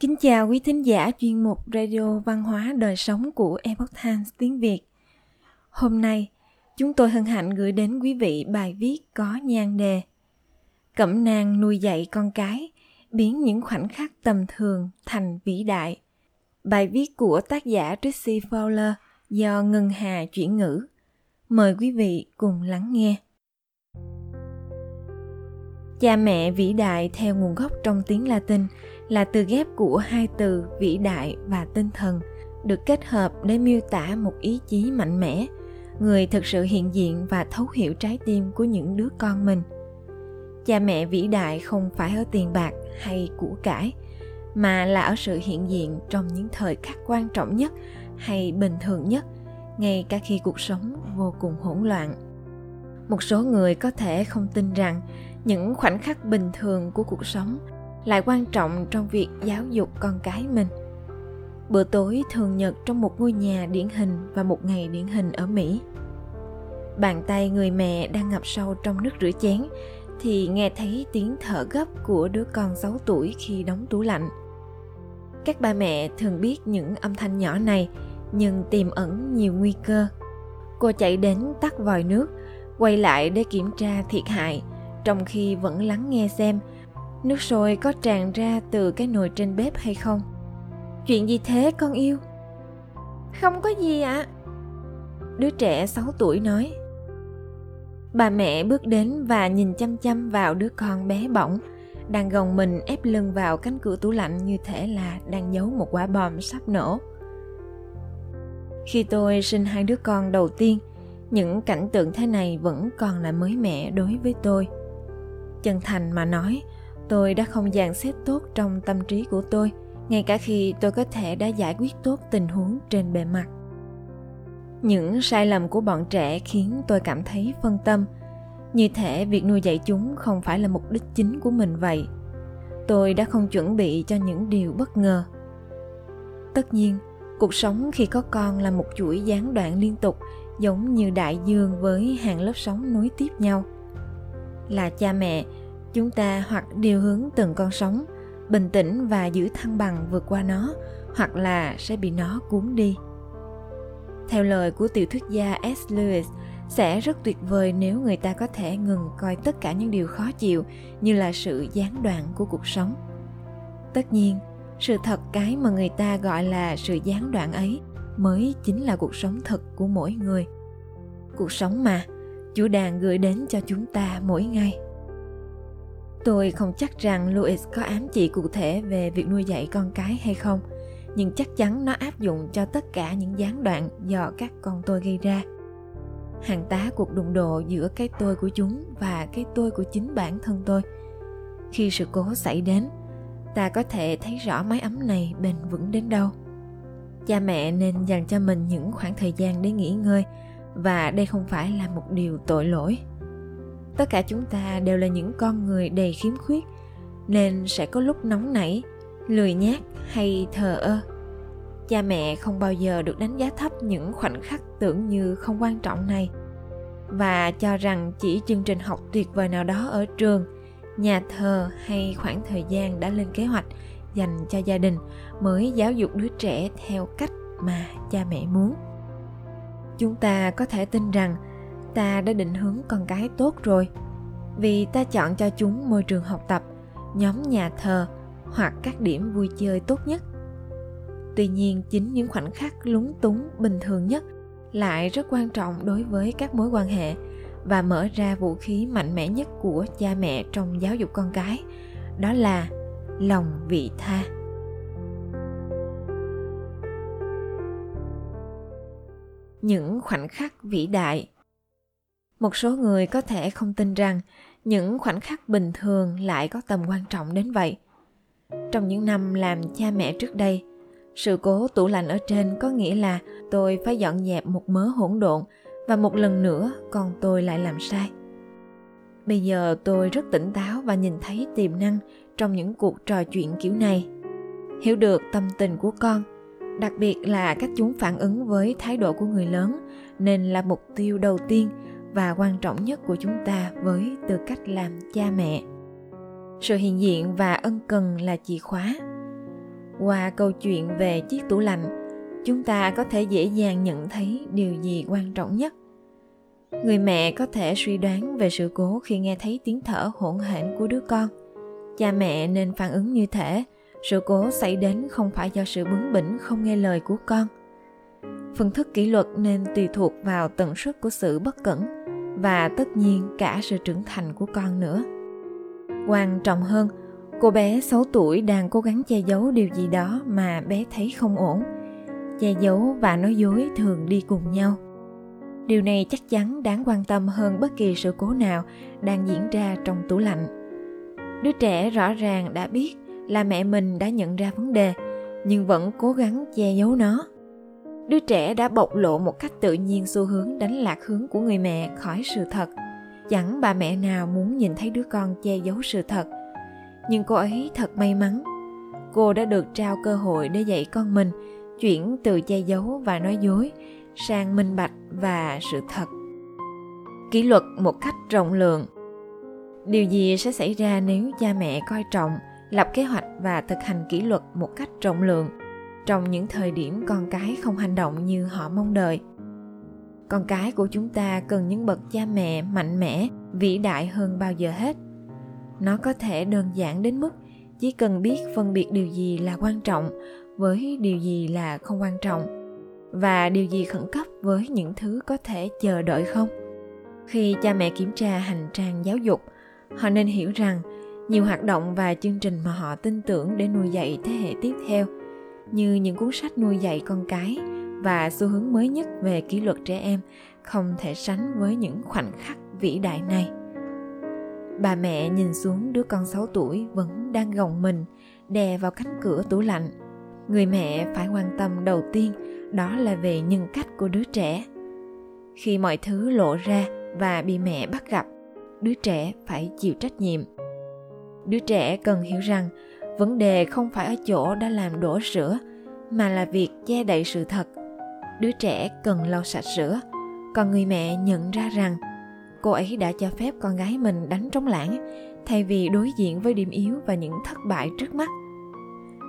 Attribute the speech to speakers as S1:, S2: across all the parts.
S1: Kính chào quý thính giả chuyên mục Radio Văn hóa Đời Sống của Epoch Times tiếng Việt. Hôm nay, chúng tôi hân hạnh gửi đến quý vị bài viết có nhan đề Cẩm nang nuôi dạy con cái, biến những khoảnh khắc tầm thường thành vĩ đại. Bài viết của tác giả Tracy Fowler do Ngân Hà chuyển ngữ. Mời quý vị cùng lắng nghe. Cha mẹ vĩ đại theo nguồn gốc trong tiếng Latin là từ ghép của hai từ vĩ đại và tinh thần, được kết hợp để miêu tả một ý chí mạnh mẽ, người thực sự hiện diện và thấu hiểu trái tim của những đứa con mình. Cha mẹ vĩ đại không phải ở tiền bạc hay của cải, mà là ở sự hiện diện trong những thời khắc quan trọng nhất hay bình thường nhất, ngay cả khi cuộc sống vô cùng hỗn loạn. Một số người có thể không tin rằng những khoảnh khắc bình thường của cuộc sống lại quan trọng trong việc giáo dục con cái mình bữa tối thường nhật trong một ngôi nhà điển hình và một ngày điển hình ở mỹ bàn tay người mẹ đang ngập sâu trong nước rửa chén thì nghe thấy tiếng thở gấp của đứa con 6 tuổi khi đóng tủ lạnh. Các ba mẹ thường biết những âm thanh nhỏ này nhưng tiềm ẩn nhiều nguy cơ. Cô chạy đến tắt vòi nước, quay lại để kiểm tra thiệt hại, trong khi vẫn lắng nghe xem nước sôi có tràn ra từ cái nồi trên bếp hay không. Chuyện gì thế con yêu? Không có gì ạ. À. Đứa trẻ 6 tuổi nói. Bà mẹ bước đến và nhìn chăm chăm vào đứa con bé bỏng, đang gồng mình ép lưng vào cánh cửa tủ lạnh như thể là đang giấu một quả bom sắp nổ. Khi tôi sinh hai đứa con đầu tiên, những cảnh tượng thế này vẫn còn là mới mẻ đối với tôi. Chân thành mà nói, tôi đã không dàn xếp tốt trong tâm trí của tôi, ngay cả khi tôi có thể đã giải quyết tốt tình huống trên bề mặt. Những sai lầm của bọn trẻ khiến tôi cảm thấy phân tâm. Như thể việc nuôi dạy chúng không phải là mục đích chính của mình vậy. Tôi đã không chuẩn bị cho những điều bất ngờ. Tất nhiên cuộc sống khi có con là một chuỗi gián đoạn liên tục giống như đại dương với hàng lớp sóng nối tiếp nhau. Là cha mẹ chúng ta hoặc điều hướng từng con sóng bình tĩnh và giữ thăng bằng vượt qua nó hoặc là sẽ bị nó cuốn đi theo lời của tiểu thuyết gia S. Lewis, sẽ rất tuyệt vời nếu người ta có thể ngừng coi tất cả những điều khó chịu như là sự gián đoạn của cuộc sống. Tất nhiên, sự thật cái mà người ta gọi là sự gián đoạn ấy mới chính là cuộc sống thực của mỗi người. Cuộc sống mà Chúa đàn gửi đến cho chúng ta mỗi ngày. Tôi không chắc rằng Louis có ám chỉ cụ thể về việc nuôi dạy con cái hay không – nhưng chắc chắn nó áp dụng cho tất cả những gián đoạn do các con tôi gây ra. Hàng tá cuộc đụng độ giữa cái tôi của chúng và cái tôi của chính bản thân tôi. Khi sự cố xảy đến, ta có thể thấy rõ mái ấm này bền vững đến đâu. Cha mẹ nên dành cho mình những khoảng thời gian để nghỉ ngơi, và đây không phải là một điều tội lỗi tất cả chúng ta đều là những con người đầy khiếm khuyết, nên sẽ có lúc nóng nảy, lười nhác hay thờ ơ. Cha mẹ không bao giờ được đánh giá thấp những khoảnh khắc tưởng như không quan trọng này, và cho rằng chỉ chương trình học tuyệt vời nào đó ở trường, nhà thờ hay khoảng thời gian đã lên kế hoạch dành cho gia đình mới giáo dục đứa trẻ theo cách mà cha mẹ muốn. Chúng ta có thể tin rằng ta đã định hướng con cái tốt rồi. Vì ta chọn cho chúng môi trường học tập, nhóm nhà thờ hoặc các điểm vui chơi tốt nhất. Tuy nhiên, chính những khoảnh khắc lúng túng bình thường nhất lại rất quan trọng đối với các mối quan hệ và mở ra vũ khí mạnh mẽ nhất của cha mẹ trong giáo dục con cái, đó là lòng vị tha. Những khoảnh khắc vĩ đại một số người có thể không tin rằng những khoảnh khắc bình thường lại có tầm quan trọng đến vậy. Trong những năm làm cha mẹ trước đây, sự cố tủ lạnh ở trên có nghĩa là tôi phải dọn dẹp một mớ hỗn độn và một lần nữa con tôi lại làm sai. Bây giờ tôi rất tỉnh táo và nhìn thấy tiềm năng trong những cuộc trò chuyện kiểu này. Hiểu được tâm tình của con, đặc biệt là cách chúng phản ứng với thái độ của người lớn nên là mục tiêu đầu tiên và quan trọng nhất của chúng ta với tư cách làm cha mẹ. Sự hiện diện và ân cần là chìa khóa. Qua câu chuyện về chiếc tủ lạnh, chúng ta có thể dễ dàng nhận thấy điều gì quan trọng nhất. Người mẹ có thể suy đoán về sự cố khi nghe thấy tiếng thở hỗn hển của đứa con. Cha mẹ nên phản ứng như thể sự cố xảy đến không phải do sự bướng bỉnh không nghe lời của con. Phương thức kỷ luật nên tùy thuộc vào tần suất của sự bất cẩn và tất nhiên cả sự trưởng thành của con nữa. Quan trọng hơn, cô bé 6 tuổi đang cố gắng che giấu điều gì đó mà bé thấy không ổn. Che giấu và nói dối thường đi cùng nhau. Điều này chắc chắn đáng quan tâm hơn bất kỳ sự cố nào đang diễn ra trong tủ lạnh. Đứa trẻ rõ ràng đã biết là mẹ mình đã nhận ra vấn đề, nhưng vẫn cố gắng che giấu nó đứa trẻ đã bộc lộ một cách tự nhiên xu hướng đánh lạc hướng của người mẹ khỏi sự thật. Chẳng bà mẹ nào muốn nhìn thấy đứa con che giấu sự thật. Nhưng cô ấy thật may mắn. Cô đã được trao cơ hội để dạy con mình, chuyển từ che giấu và nói dối sang minh bạch và sự thật. Kỷ luật một cách rộng lượng. Điều gì sẽ xảy ra nếu cha mẹ coi trọng, lập kế hoạch và thực hành kỷ luật một cách rộng lượng? Trong những thời điểm con cái không hành động như họ mong đợi. Con cái của chúng ta cần những bậc cha mẹ mạnh mẽ, vĩ đại hơn bao giờ hết. Nó có thể đơn giản đến mức chỉ cần biết phân biệt điều gì là quan trọng với điều gì là không quan trọng và điều gì khẩn cấp với những thứ có thể chờ đợi không. Khi cha mẹ kiểm tra hành trang giáo dục, họ nên hiểu rằng nhiều hoạt động và chương trình mà họ tin tưởng để nuôi dạy thế hệ tiếp theo như những cuốn sách nuôi dạy con cái và xu hướng mới nhất về kỷ luật trẻ em không thể sánh với những khoảnh khắc vĩ đại này. Bà mẹ nhìn xuống đứa con 6 tuổi vẫn đang gồng mình đè vào cánh cửa tủ lạnh. Người mẹ phải quan tâm đầu tiên đó là về nhân cách của đứa trẻ. Khi mọi thứ lộ ra và bị mẹ bắt gặp, đứa trẻ phải chịu trách nhiệm. Đứa trẻ cần hiểu rằng vấn đề không phải ở chỗ đã làm đổ sữa mà là việc che đậy sự thật. Đứa trẻ cần lau sạch sữa còn người mẹ nhận ra rằng, cô ấy đã cho phép con gái mình đánh trống lãng, thay vì đối diện với điểm yếu và những thất bại trước mắt.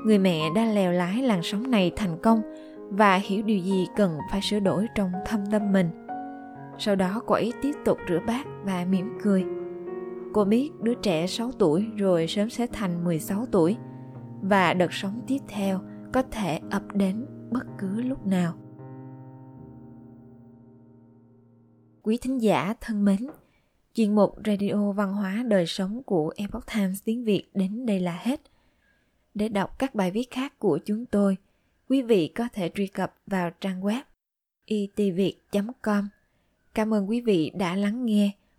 S1: Người mẹ đã lèo lái làn sóng này thành công và hiểu điều gì cần phải sửa đổi trong thâm tâm mình. Sau đó cô ấy tiếp tục rửa bát và mỉm cười cô biết đứa trẻ 6 tuổi rồi sớm sẽ thành 16 tuổi và đợt sống tiếp theo có thể ập đến bất cứ lúc nào. Quý thính giả thân mến, chuyên mục Radio Văn hóa Đời Sống của Epoch Times tiếng Việt đến đây là hết. Để đọc các bài viết khác của chúng tôi, quý vị có thể truy cập vào trang web itviet.com. Cảm ơn quý vị đã lắng nghe,